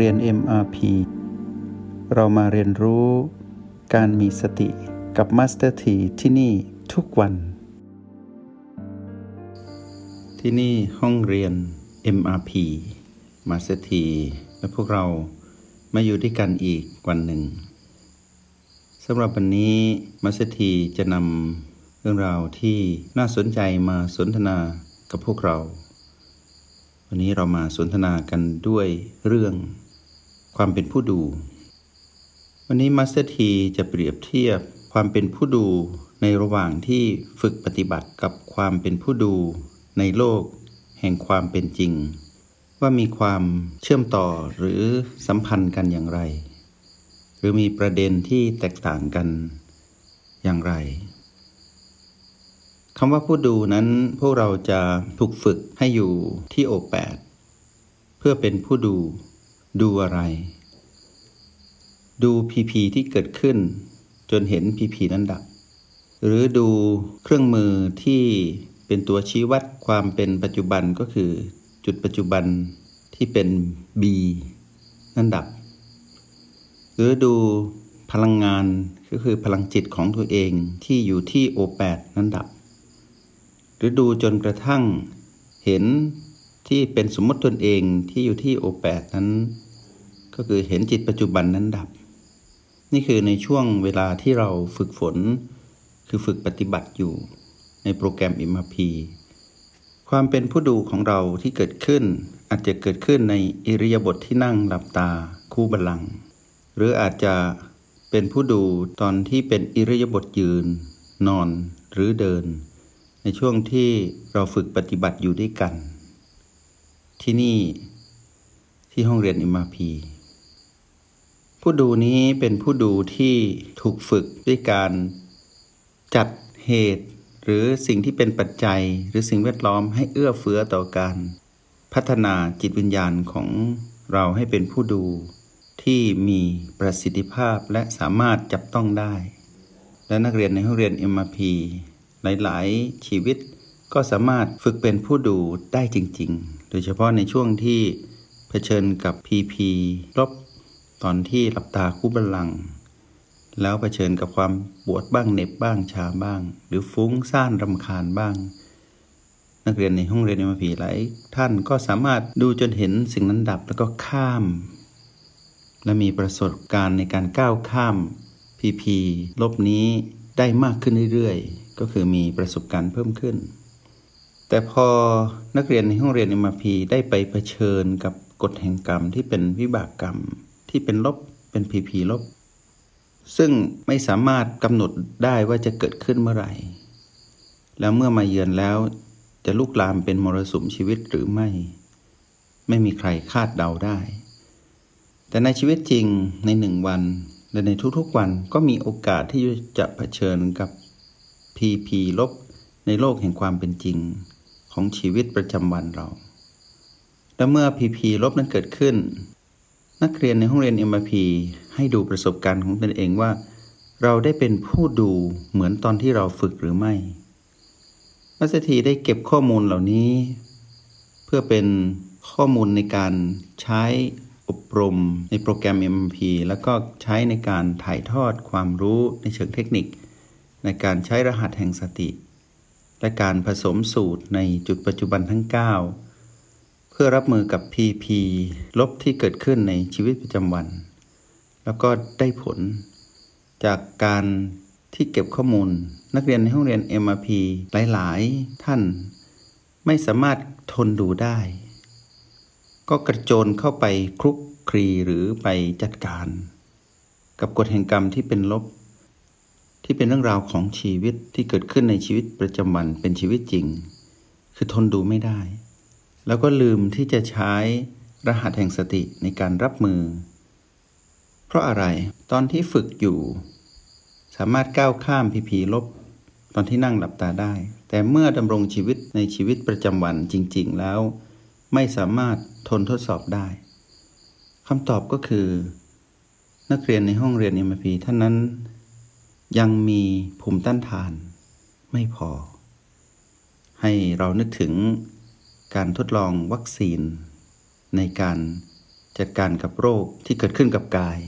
เรียน MRP เรามาเรียนรู้การมีสติกับ Master T ที่ที่นี่ทุกวัน ที่นี่ห้องเรียน MRP Master T และพวกเรามาอยู่ด้วยกันอีกวันหนึ่งสำหรับวันนี้ Master T จะนำเรื่องราวที่น่าสนใจมาสนทนากับพวกเรา วันนี้เรามาสนทนากันด้วยเรื่อง ความเป็นผู้ดู วันนี้มาสเตอร์ทีจะเปรียบเทียบความเป็นผู้ดูในระหว่างที่ฝึกปฏิบัติกับความเป็นผู้ดูในโลกแห่งความเป็นจริง ว่ามีความเชื่อมต่อหรือสัมพันธ์กันอย่างไร หรือมีประเด็นที่แตกต่างกันอย่างไรคำว่าผู้ดูนั้นพวกเราจะถูกฝึกให้อยู่ที่โอแปดเพื่อเป็นผู้ดู ดูอะไร ดูพีพีที่เกิดขึ้น จนเห็นพีพีนั้นดับ หรือดูเครื่องมือที่เป็นตัวชี้วัดความเป็นปัจจุบันก็คือ จุดปัจจุบันที่เป็น B นั้นดับ หรือดูพลังงานก็คือพลังจิตของตัวเองที่อยู่ที่โอแปดนั้นดับ หรือดูจนกระทั่งเห็นที่เป็นสมมติตนเองที่อยู่ที่โอแปดนั้น ก็คือเห็นจิตปัจจุบันนั้นดับ นี่คือในช่วงเวลาที่เราฝึกฝน คือฝึกปฏิบัติอยู่ ในโปรแกรม MRP ความเป็นผู้ดูของเราที่เกิดขึ้น อาจจะเกิดขึ้นในอิริยาบถทที่นั่งหลับตาคู่บัลลังก์หรืออาจจะเป็นผู้ดูตอนที่เป็นอิริยาบถยืน นอนหรือเดิน ในช่วงที่เราฝึกปฏิบัติอยู่ด้วยกัน ที่นี่ที่ห้องเรียนอิมาพี ผู้ดูนี้เป็นผู้ดูที่ถูกฝึกด้วยการจัดเหตุ หรือสิ่งที่เป็นปัจจัย หรือสิ่งแวดล้อมให้เอื้อเฟื้อต่อการพัฒนาจิตวิญญาณของเราให้เป็นผู้ดูที่มีประสิทธิภาพและสามารถจับต้องได้ และนักเรียนในห้องเรียน MRP หลาย ๆ ชีวิตก็สามารถฝึกเป็นผู้ดูได้จริง ๆ โดยเฉพาะในช่วงที่เผชิญกับพีพีลบ ตอนที่หลับตาคู่บัลลังแล้วเผชิญกับความปวดบ้างเหน็บบ้างชาบ้าง หรือฟุ้งซ่านรำคาญบ้าง นักเรียนในห้องเรียนเอ็มพีหลายท่านก็สามารถดูจนเห็นสิ่งนั้นดับแล้วก็ข้าม และมีประสบการณ์ในการก้าวข้ามพีพีลบนี้ได้มากขึ้นเรื่อยๆ ก็คือมีประสบการณ์เพิ่มขึ้น แต่พอนักเรียนในห้องเรียน m พีได้ไปเผชิญกับกฎแห่งกรรมที่เป็นวิบากกรรม ที่เป็นลบเป็นพีพีลบ ซึ่งไม่สามารถกำหนดได้ว่าจะเกิดขึ้นเมื่อไหร่ แล้วเมื่อมาเยือนแล้วจะลุกลามเป็นมรสุมชีวิตหรือไม่ ไม่มีใครคาดเดาได้ แต่ในชีวิตจริงในหนึ่งวันและในทุกๆวันก็มีโอกาสที่จะเผชิญกับ PP ลบในโลกแห่งความเป็นจริงของชีวิตประจำวันเรา และเมื่อ PP ลบนั้นเกิดขึ้น นักเรียนในห้องเรียน MIP ให้ดูประสบการณ์ของตนเองว่า เราได้เป็นผู้ดูเหมือนตอนที่เราฝึกหรือไม่ มัสถีได้เก็บข้อมูลเหล่านี้ เพื่อเป็นข้อมูลในการใช้อบรมในโปรแกรม MMP แล้วก็ใช้ในการถ่ายทอดความรู้ในเชิงเทคนิค ในการใช้รหัสแห่งสติ และการผสมสูตรในจุดปัจจุบันทั้ง 9 เพื่อรับมือกับ PP ลบที่เกิดขึ้นในชีวิตประจำวัน แล้วก็ได้ผล จากการที่เก็บข้อมูล นักเรียนในห้องเรียน MRP หลาย ๆ ท่าน ไม่สามารถทนดูได้ ก็กระโจนเข้าไปคลุกคลีหรือไปจัดการ กับกฎแห่งกรรมที่เป็นลบ ที่เป็นเรื่องราวของชีวิตที่เกิดขึ้นในชีวิตประจำวันเป็นชีวิตจริง คือทนดูไม่ได้ แล้วก็ลืมที่จะใช้รหัสแห่งสติในการรับมือ เพราะอะไรตอนที่ฝึกอยู่ สามารถก้าวข้ามผีผีลบ ตอนที่นั่งหลับตาได้ แต่เมื่อดำรงชีวิตในชีวิตประจำวันจริง ๆ แล้ว ไม่สามารถทนทดสอบได้คำตอบก็คือ นักเรียนในห้องเรียนเอ็มพีท่านนั้น ยังมีภูมิต้านทาน ไม่พอ ให้เรานึกถึง การทดลองวัคซีน ในการจัดการกับโรคที่เกิดขึ้นกับกาย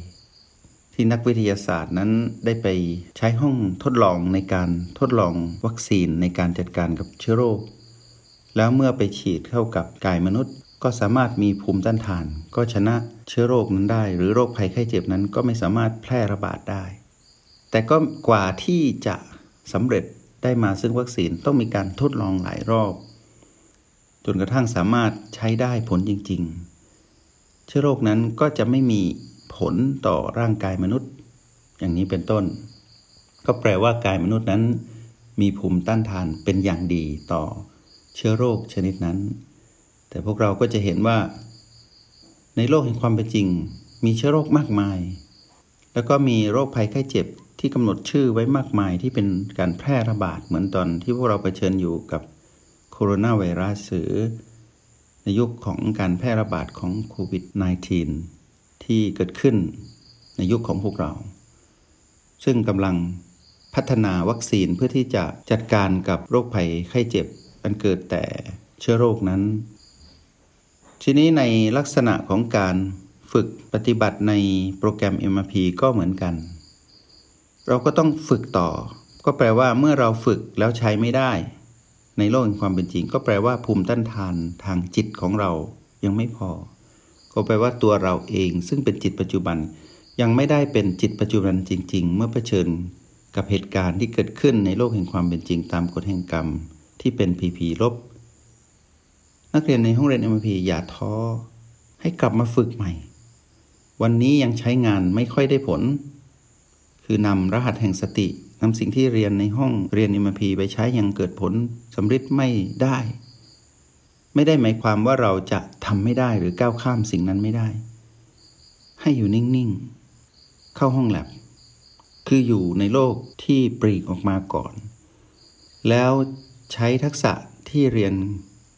ที่นักวิทยาศาสตร์นั้นได้ไปใช้ห้องทดลองในการทดลองวัคซีนในการจัดการกับเชื้อโรค แล้วเมื่อไปฉีดเข้ากับกายมนุษย์ ก็สามารถมีภูมิต้านทาน ก็ชนะเชื้อโรคนั้นได้ หรือโรคภัยไข้เจ็บนั้นก็ไม่สามารถแพร่ระบาดได้ แต่ก็กว่าที่จะสำเร็จได้มาซึ่งวัคซีนต้องมีการทดลองหลายรอบ จนกระทั่งสามารถใช้ได้ผลจริง ๆ เชื้อโรคนั้นก็จะไม่มีผลต่อร่างกายมนุษย์ อย่างนี้เป็นต้น ก็แปลว่ากายมนุษย์นั้น มีภูมิต้านทานเป็นอย่างดีต่อเชื้อโรคชนิดนั้น แต่พวกเราก็จะเห็นว่า ในโลกแห่งความเป็นจริง มีเชื้อโรคมากมาย แล้วก็มีโรคภัยไข้เจ็บที่กำหนดชื่อไว้มากมายที่เป็นการแพร่ระบาดเหมือนตอนที่พวกเราเผชิญอยู่กับ โคโรนาไวรัสหรือในยุคของการแพร่ระบาดของโควิด -19 ที่เกิดขึ้นในยุคของพวกเรา ซึ่งกำลังพัฒนาวัคซีนเพื่อที่จะจัดการกับโรคภัยไข้เจ็บอันเกิดแต่เชื้อโรคนั้น ทีนี้ในลักษณะของการฝึกปฏิบัติในโปรแกรม MRP ก็เหมือนกัน เราก็ต้องฝึกต่อ ก็แปลว่าเมื่อเราฝึกแล้วใช้ไม่ได้ ในโลกแห่งความเป็นจริง ก็แปลว่าภูมิต้านทานทางจิตของเรายังไม่พอ ก็แปลว่าตัวเราเอง ซึ่งเป็นจิตปัจจุบัน ยังไม่ได้เป็นจิตปัจจุบันจริง ๆ เมื่อเผชิญกับเหตุการณ์ที่เกิดขึ้นในโลกแห่งความเป็นจริง ตามกฎแห่งกรรมที่เป็นพีพีลบ นักเรียนในห้องเรียนเอ็มพีอย่าท้อให้กลับมาฝึกใหม่ วันนี้ยังใช้งานไม่ค่อยได้ผล คือนำรหัสแห่งสติ นำสิ่งที่เรียนในห้องเรียนอิมพีไปใช้ยังเกิดผลสำเร็จไม่ได้ ไม่ได้หมายความว่าเราจะทำไม่ได้หรือก้าวข้ามสิ่งนั้นไม่ได้ ให้อยู่นิ่ง ๆ เข้าห้องแลบคืออยู่ในโลกที่ปรีกออกมาก่อน แล้วใช้ทักษะที่เรียน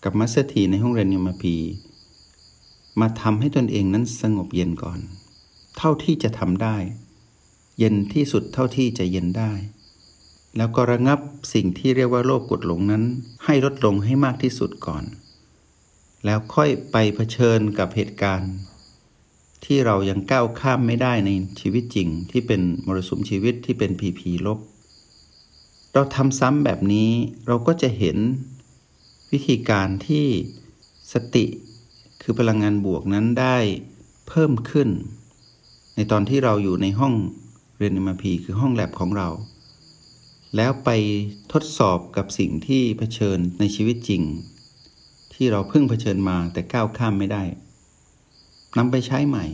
กับมัสเตีในห้องเรียนอิมพีมาทำให้ตนเองนั้นสงบเย็นก่อน เท่าที่จะทำได้ เย็นที่สุดเท่าที่จะเย็นได้ แล้วก็ระงับสิ่งที่เรียกว่าโลภกดหลงนั้น ให้ลดลงให้มากที่สุดก่อน แล้วค่อยไปเผชิญกับเหตุการณ์ ที่เรายังก้าวข้ามไม่ได้ในชีวิตจริง ที่เป็นมรสุมชีวิตที่เป็นพีพีลบ เราทำซ้ำแบบนี้เราก็จะเห็นวิธีการที่สติคือพลังงานบวกนั้นได้เพิ่มขึ้น ในตอนที่เราอยู่ในห้อง เรียน MRP คือห้องแลบของเรา แล้วไปทดสอบกับสิ่งที่เผชิญในชีวิตจริง ที่เราเพิ่งเผชิญมาแต่ก้าวข้ามไม่ได้นำไปใช้ใหม่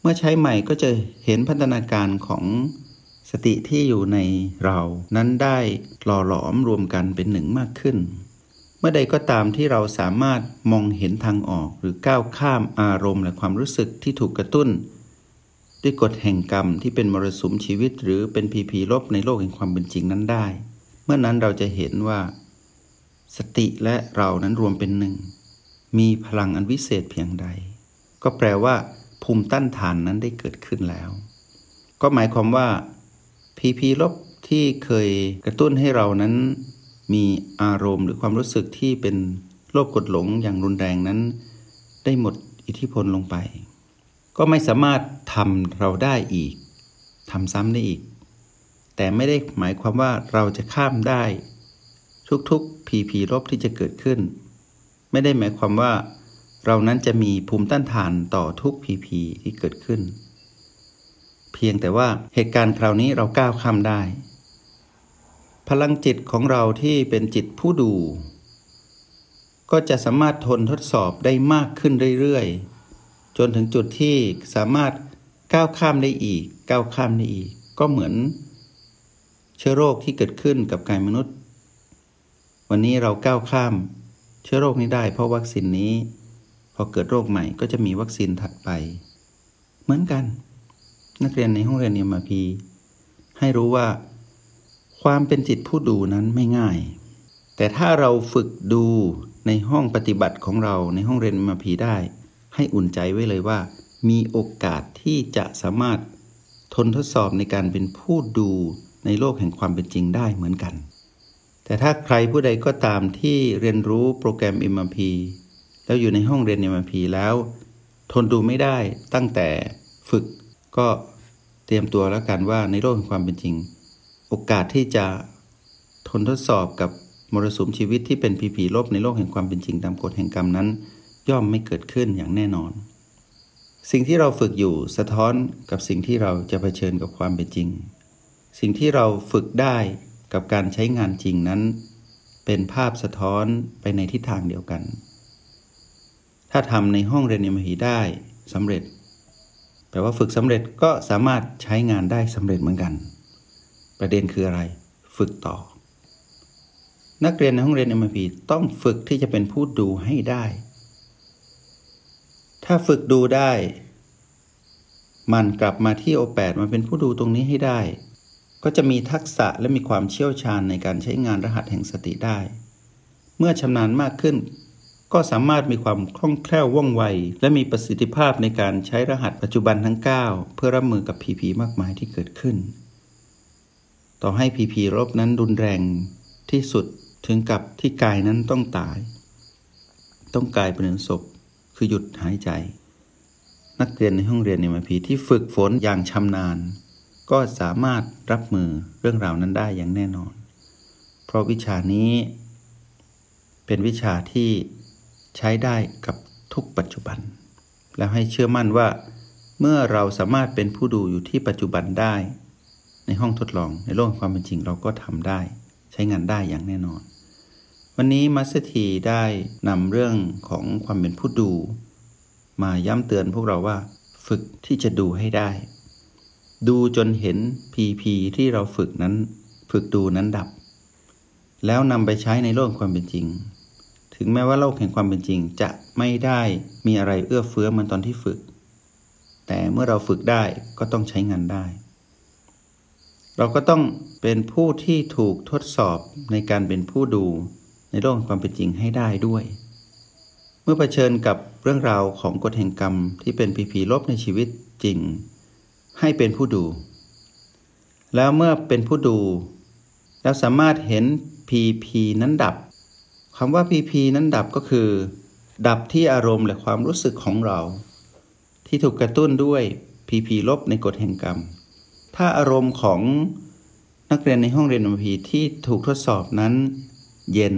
เมื่อใช้ใหม่ก็จะเห็นพัฒนาการของสติที่อยู่ในเรานั้นได้หล่อหลอมรวมกันเป็นหนึ่งมากขึ้น เมื่อใดก็ตามที่เราสามารถมองเห็นทางออกหรือก้าวข้ามอารมณ์และความรู้สึกที่ถูกกระตุ้น ด้วยกฎแห่งกรรมที่เป็นมรสุมชีวิต หรือเป็นพีพีลบในโลกแห่งความเป็นจริงนั้นได้ เมื่อนั้นเราจะเห็นว่า สติและเรานั้นรวมเป็นหนึ่ง มีพลังอันวิเศษเพียงใด ก็แปลว่า ภูมิต้านทานนั้นได้เกิดขึ้นแล้ว ก็หมายความว่าพีพีลบที่เคยกระตุ้นให้เรานั้น มีอารมณ์หรือความรู้สึกที่เป็นโลภกดหลงอย่างรุนแรงนั้น ได้หมดอิทธิพลลงไป ก็ไม่สามารถทำเราได้อีกทำซ้ำได้อีก แต่ไม่ได้หมายความว่าเราจะข้ามได้ ทุกๆพีพีลบที่จะเกิดขึ้น ไม่ได้หมายความว่าเรานั้นจะมีภูมิต้านทานต่อทุกพีพีที่เกิดขึ้น เพียงแต่ว่าเหตุการณ์คราวนี้เราก้าวข้ามได้ พลังจิตของเราที่เป็นจิตผู้ดู ก็จะสามารถทนทดสอบได้มากขึ้นเรื่อยๆ จนถึงจุดที่สามารถก้าวข้ามได้อีก ก้าวข้ามได้อีก ก็เหมือน เชื้อโรคที่เกิดขึ้นกับกายมนุษย์ วันนี้เราก้าวข้าม เชื้อโรคนี้ได้ เพราะวัคซีนนี้ พอเกิดโรคใหม่ก็จะมีวัคซีนถัดไป เหมือนกัน นักเรียนในห้องเรียนเอ็มพีให้รู้ว่า ความเป็นจิตผู้ดูนั้นไม่ง่าย แต่ถ้าเราฝึกดูในห้องปฏิบัติของเราในห้องเรียนเอ็มพีได้ ให้อุ่นใจไว้เลยว่า มีโอกาสที่จะสามารถทนทดสอบในการเป็นผู้ดูในโลกแห่งความเป็นจริงได้เหมือนกัน แต่ถ้าใครผู้ใดก็ตามที่เรียนรู้โปรแกรม MRP แล้วอยู่ในห้องเรียน MRP แล้ว ทนดูไม่ได้ตั้งแต่ฝึกก็เตรียมตัวแล้วกันว่าในโลกแห่งความเป็นจริง โอกาสที่จะทนทดสอบกับมรสุมชีวิตที่เป็นผีผีลบในโลกแห่งความเป็นจริงตามกฎแห่งกรรมนั้น ย่อมไม่เกิดขึ้นอย่างแน่นอน สิ่งที่เราฝึกอยู่สะท้อนกับสิ่งที่เราจะเผชิญกับความเป็นจริง สิ่งที่เราฝึกได้กับการใช้งานจริงนั้น เป็นภาพสะท้อนไปในทิศทางเดียวกัน ถ้าทำในห้องเรียนเอมฮีได้สำเร็จ แปลว่าฝึกสำเร็จก็สามารถใช้งานได้สำเร็จเหมือนกัน ประเด็นคืออะไรฝึกต่อ นักเรียนในห้องเรียน m ีต้องฝึกที่จะเป็นผู้ดูให้ได้ ถ้าฝึกดูได้ มันกลับมาที่โอแปดมาเป็นผู้ดูตรงนี้ให้ได้ ก็จะมีทักษะและมีความเชี่ยวชาญในการใช้งานรหัสแห่งสติได้ เมื่อชำนาญมากขึ้น ก็สามารถมีความคล่องแคล่วว่องไว และมีประสิทธิภาพในการใช้รหัสปัจจุบันทั้ง 9 เพื่อรับมือกับผีผีมากมายที่เกิดขึ้น ต่อให้ผีผีรบนั้นรุนแรงที่สุดถึงกับที่กายนั้นต้องตาย ต้องกลายเป็นศพ คือหยุดหายใจ นักเรียนในห้องเรียนในมาพีที่ฝึกฝนอย่างชำนาญ ก็สามารถรับมือเรื่องราวนั้นได้อย่างแน่นอน เพราะวิชานี้เป็นวิชาที่ใช้ได้กับทุกปัจจุบัน แล้วให้เชื่อมั่นว่า เมื่อเราสามารถเป็นผู้ดูอยู่ที่ปัจจุบันได้ ในห้องทดลองในโลกความเป็นจริงเราก็ทำได้ ใช้งานได้อย่างแน่นอน วันนี้มัสเตีได้นำเรื่องของความเป็นผู้ดู มาย้ำเตือนพวกเราว่า ฝึกที่จะดูให้ได้ ดูจนเห็นพีพีที่เราฝึกนั้น ฝึกดูนั้นดับ แล้วนำไปใช้ในโลกความเป็นจริง ถึงแม้ว่าโลกแห่งความเป็นจริงจะไม่ได้มีอะไรเอื้อเฟื้อเหมือนตอนที่ฝึก แต่เมื่อเราฝึกได้ก็ต้องใช้งานได้ เราก็ต้องเป็นผู้ที่ถูกทดสอบในการเป็นผู้ดู ในโลกแห่งความเป็นจริงให้ได้ด้วย เมื่อเผชิญกับเรื่องราวของกฎแห่งกรรมที่เป็นผีผีลบในชีวิตจริง ให้เป็นผู้ดู แล้วเมื่อเป็นผู้ดู แล้วสามารถเห็นผีผีนั้นดับคำว่าพีพีนั้นดับก็คือ ดับที่อารมณ์และความรู้สึกของเรา ที่ถูกกระตุ้นด้วยพีพีลบในกฎแห่งกรรม ถ้าอารมณ์ของนักเรียนในห้องเรียนอพีที่ถูกทดสอบนั้น เย็น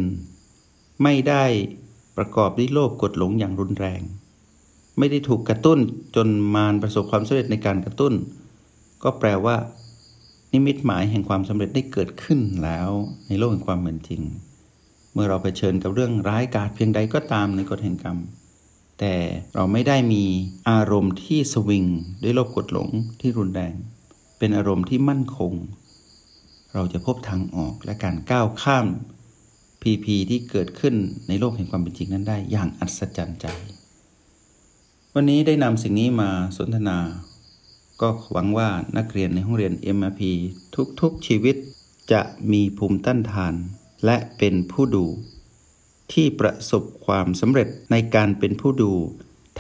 ไม่ได้ประกอบด้วยโลภกดหลงอย่างรุนแรง ไม่ได้ถูกกระตุ้นจนมารประสบความสำเร็จในการกระตุ้น ก็แปลว่า นิมิตหมายแห่งความสำเร็จได้เกิดขึ้นแล้วในโลกแห่งความเหมือนจริง เมื่อเราเผชิญกับเรื่องร้ายกาจเพียงใดก็ตามในกฎแห่งกรรม แต่เราไม่ได้มีอารมณ์ที่สวิงด้วยโลภกดหลงที่รุนแรง เป็นอารมณ์ที่มั่นคง เราจะพบทางออกและการก้าวข้าม พีพีที่เกิดขึ้นในโลกแห่งความเป็นจริงนั้นได้อย่างอัศจรรย์ใจ วันนี้ได้นำสิ่งนี้มาสนทนา ก็หวังว่านักเรียนในห้องเรียน MRP ทุกๆชีวิตจะมีภูมิต้านทาน และเป็นผู้ดู ที่ประสบความสำเร็จในการเป็นผู้ดู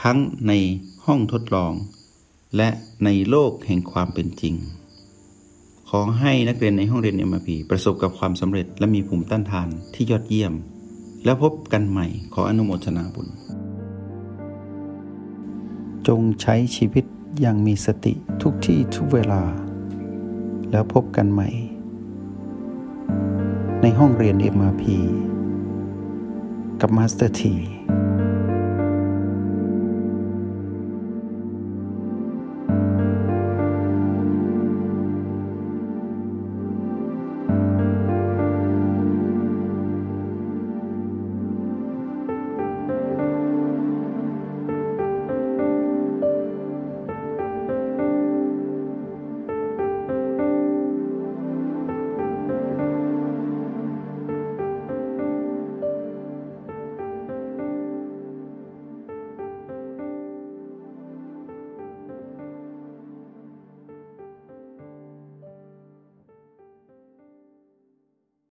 ทั้งในห้องทดลอง และในโลกแห่งความเป็นจริง ขอให้นักเรียนในห้องเรียน MRP ประสบกับความสำเร็จและมีภูมิต้านทานที่ยอดเยี่ยม แล้วพบกันใหม่ขออนุโมทนาบุญ จงใช้ชีวิตอย่างมีสติทุกที่ทุกเวลา แล้วพบกันใหม่ ในห้องเรียน MRP กับ Master T